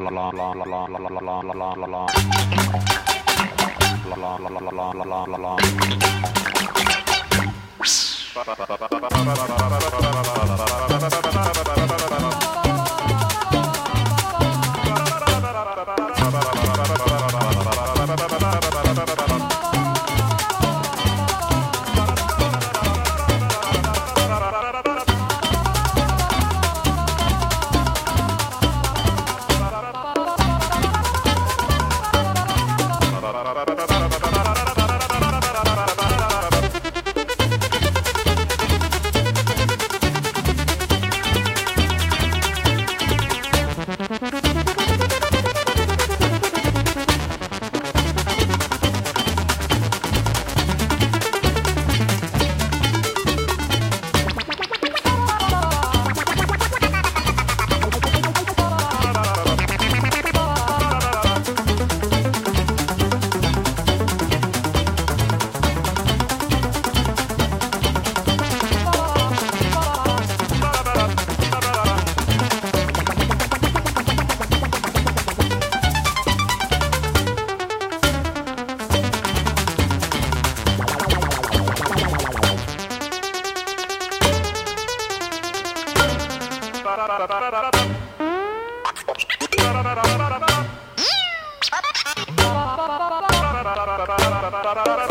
la la la la la Thank